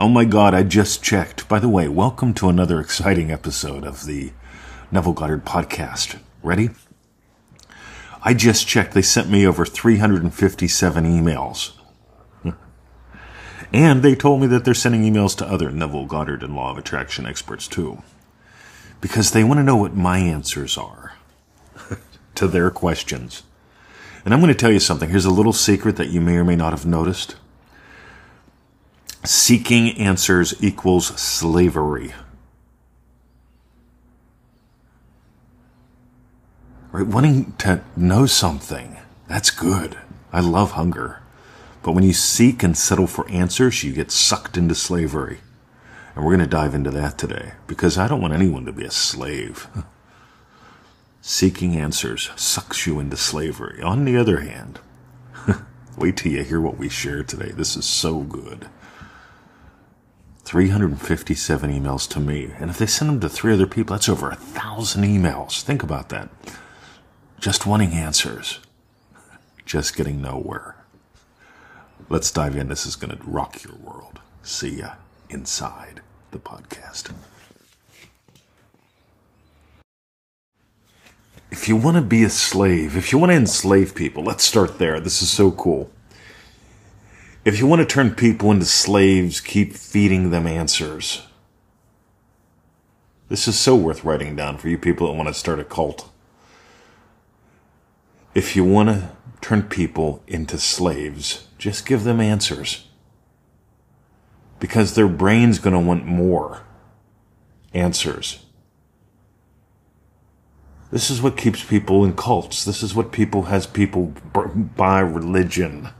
Oh my god, I just checked. By the way, welcome to another exciting episode of the Neville Goddard podcast. Ready? I just checked. They sent me over 357 emails. Hmm. and they told me that they're sending emails to other Neville Goddard and Law of Attraction experts too. Because they want to know what my answers are to their questions. And I'm going to tell you something. Here's a little secret that you may or may not have noticed. Seeking answers equals slavery. Right? Wanting to know something, that's good. I love hunger. But when you seek and settle for answers, you get sucked into slavery. And we're going to dive into that today because I don't want anyone to be a slave. Seeking answers sucks you into slavery. On the other hand, wait till you hear what we share today. This is so good. 357 emails to me. And if they send them to three other people, that's over a thousand emails. Think about that. Just wanting answers. Just getting nowhere. Let's dive in. This is going to rock your world. See ya inside the podcast. If you want to be a slave, if you want to enslave people, let's start there. This is so cool. If you want to turn people into slaves, keep feeding them answers. This is so worth writing down for you people that want to start a cult. If you want to turn people into slaves, just give them answers. Because their brain's going to want more answers. This is what keeps people in cults. This is what people has people buy religion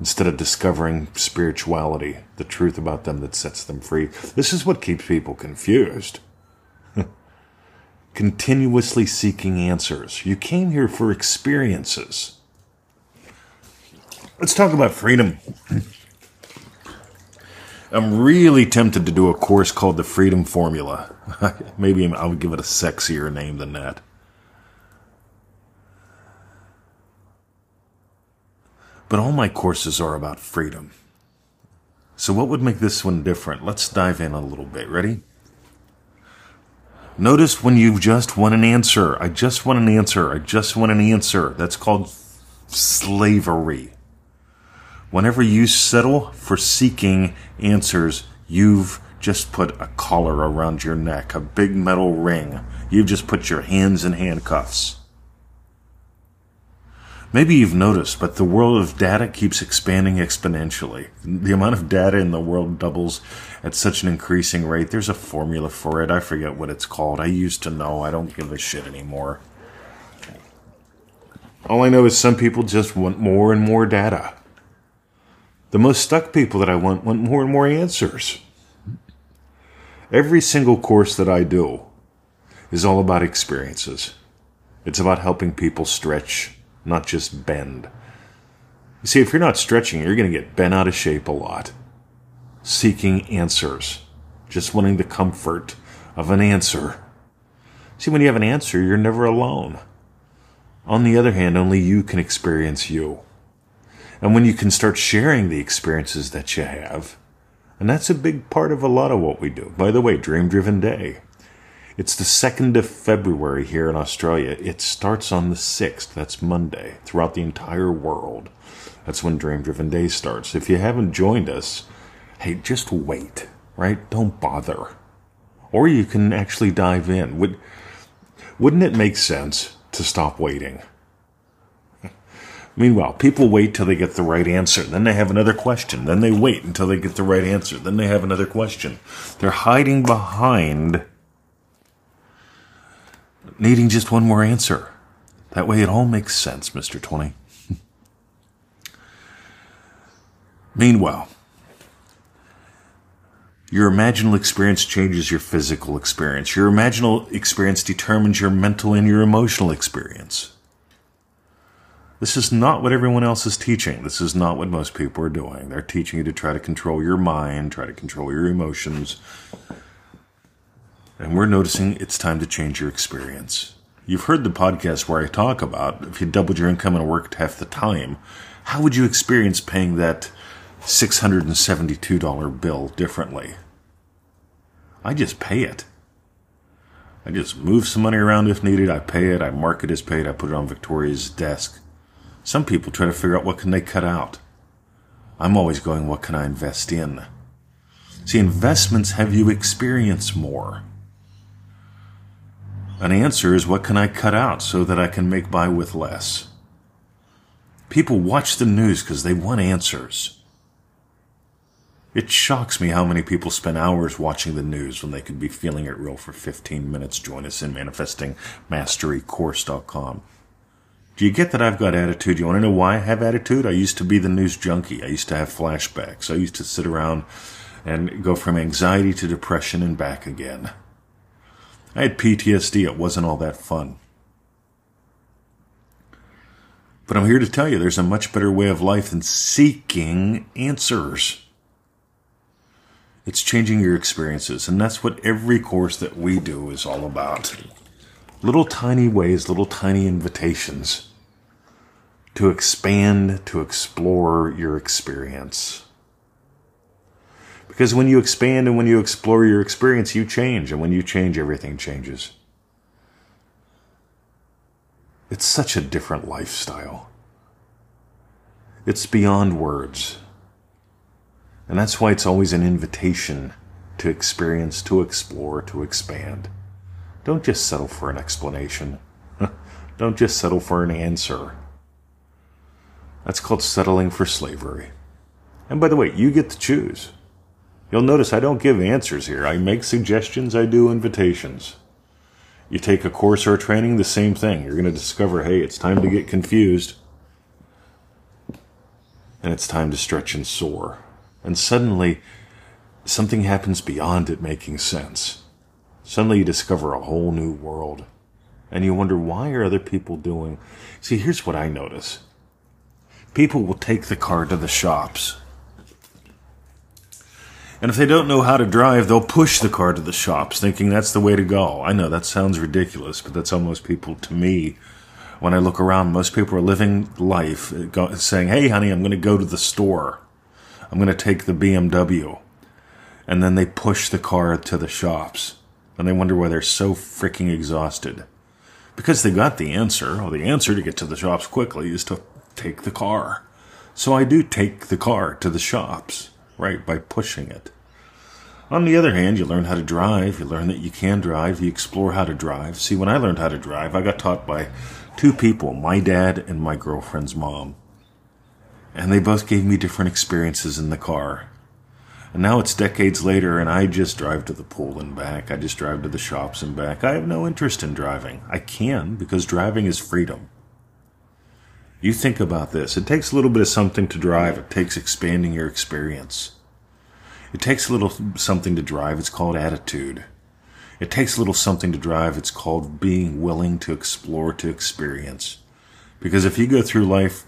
instead of discovering spirituality, the truth about them that sets them free. This is what keeps people confused. Continuously seeking answers. You came here for experiences. Let's talk about freedom. I'm really tempted to do a course called the Freedom Formula. Maybe I'll give it a sexier name than that. But all my courses are about freedom. So, what would make this one different? Let's dive in a little bit. Ready? Notice when you just want an answer. I just want an answer. I just want an answer. That's called slavery. Whenever you settle for seeking answers, you've just put a collar around your neck, a big metal ring. You've just put your hands in handcuffs. Maybe you've noticed, but the world of data keeps expanding exponentially. The amount of data in the world doubles at such an increasing rate. There's a formula for it. I forget what it's called. I used to know. I don't give a shit anymore. All I know is some people just want more and more data. The most stuck people that I want want more and more answers. Every single course that I do is all about experiences. It's about helping people stretch not just bend. You see, if you're not stretching, you're going to get bent out of shape a lot. Seeking answers, just wanting the comfort of an answer. See, when you have an answer, you're never alone. On the other hand, only you can experience you. And when you can start sharing the experiences that you have, and that's a big part of a lot of what we do. By the way, Dream Driven Day. It's the 2nd of February here in Australia. It starts on the 6th. That's Monday throughout the entire world. That's when Dream Driven Day starts. If you haven't joined us, hey, just wait, right? Don't bother. Or you can actually dive in. Would, wouldn't it make sense to stop waiting? Meanwhile, people wait till they get the right answer. Then they have another question. Then they wait until they get the right answer. Then they have another question. They're hiding behind needing just one more answer. That way it all makes sense, Mr. 20. Meanwhile, your imaginal experience changes your physical experience. Your imaginal experience determines your mental and your emotional experience. This is not what everyone else is teaching. This is not what most people are doing. They're teaching you to try to control your mind, try to control your emotions, and we're noticing it's time to change your experience. You've heard the podcast where I talk about if you doubled your income and worked half the time, how would you experience paying that $672 bill differently. I just pay it. I just move some money around if needed. I pay it. I mark it as paid. I put it on Victoria's desk. Some people try to figure out what can they cut out. I'm always going, what can I invest in? See, investments have you experience more. An answer is what can I cut out so that I can make by with less? People watch the news because they want answers. It shocks me how many people spend hours watching the news when they could be feeling it real for 15 minutes. Join us in manifestingmasterycourse.com. Do you get that I've got attitude? You want to know why I have attitude? I used to be the news junkie. I used to have flashbacks. I used to sit around and go from anxiety to depression and back again. I had PTSD. It wasn't all that fun. But I'm here to tell you there's a much better way of life than seeking answers. It's changing your experiences, and that's what every course that we do is all about. Little tiny ways, little tiny invitations to expand, to explore your experience. Because when you expand and when you explore your experience, you change. And when you change, everything changes. It's such a different lifestyle. It's beyond words. And that's why it's always an invitation to experience, to explore, to expand. Don't just settle for an explanation. Don't just settle for an answer. That's called settling for slavery. And by the way, you get to choose. You'll notice I don't give answers here. I make suggestions, I do invitations. You take a course or a training, the same thing. You're going to discover, hey, it's time to get confused. And it's time to stretch and soar. And suddenly, something happens beyond it making sense. Suddenly, you discover a whole new world. And you wonder, why are other people doing. See, here's what I notice people will take the car to the shops and if they don't know how to drive, they'll push the car to the shops, thinking that's the way to go. I know that sounds ridiculous, but that's how most people, to me, when I look around, most people are living life uh, saying, Hey, honey, I'm going to go to the store. I'm going to take the BMW. And then they push the car to the shops. And they wonder why they're so freaking exhausted. Because they got the answer. Well, the answer to get to the shops quickly is to take the car. So I do take the car to the shops right, by pushing it. On the other hand, you learn how to drive, you learn that you can drive, you explore how to drive. See, when I learned how to drive, I got taught by two people, my dad and my girlfriend's mom. And they both gave me different experiences in the car. And now it's decades later, and I just drive to the pool and back. I just drive to the shops and back. I have no interest in driving. I can because driving is freedom. You think about this. It takes a little bit of something to drive. It takes expanding your experience. It takes a little something to drive. It's called attitude. It takes a little something to drive. It's called being willing to explore, to experience. Because if you go through life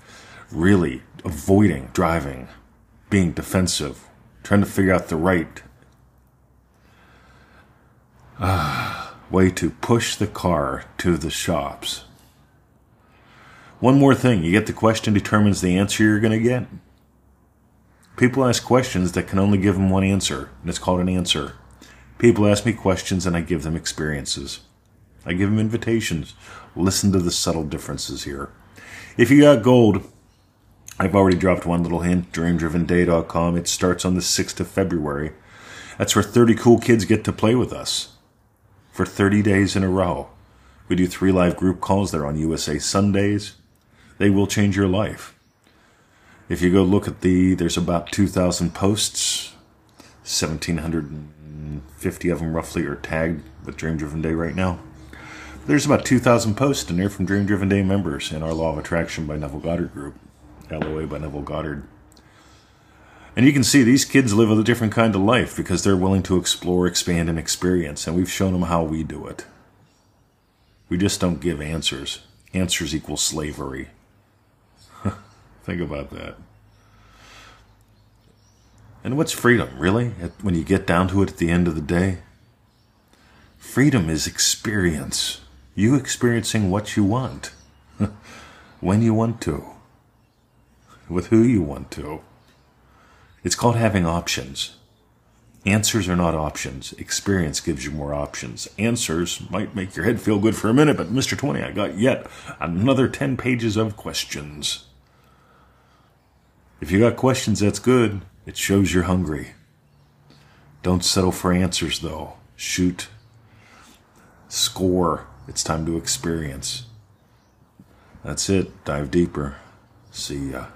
really avoiding driving, being defensive, trying to figure out the right uh, way to push the car to the shops, one more thing you get the question determines the answer you're going to get. People ask questions that can only give them one answer, and it's called an answer. People ask me questions and I give them experiences. I give them invitations. Listen to the subtle differences here. If you got gold, I've already dropped one little hint dreamdrivenday.com. It starts on the 6th of February. That's where 30 cool kids get to play with us for 30 days in a row. We do three live group calls. They're on USA Sundays they will change your life. If you go look at the, there's about 2,000 posts, 1,750 of them roughly are tagged with Dream Driven Day right now. There's about 2,000 posts in there from Dream Driven Day members in our Law of Attraction by Neville Goddard group, LOA by Neville Goddard. And you can see these kids live a different kind of life because they're willing to explore, expand, and experience. And we've shown them how we do it. We just don't give answers. Answers equal slavery. Think about that. And what's freedom, really? When you get down to it at the end of the day? Freedom is experience. You experiencing what you want, when you want to, with who you want to. It's called having options. Answers are not options. Experience gives you more options. Answers might make your head feel good for a minute, but Mr. 20, I got yet another 10 pages of questions. If you got questions, that's good. It shows you're hungry. Don't settle for answers, though. Shoot. Score. It's time to experience. That's it. Dive deeper. See ya.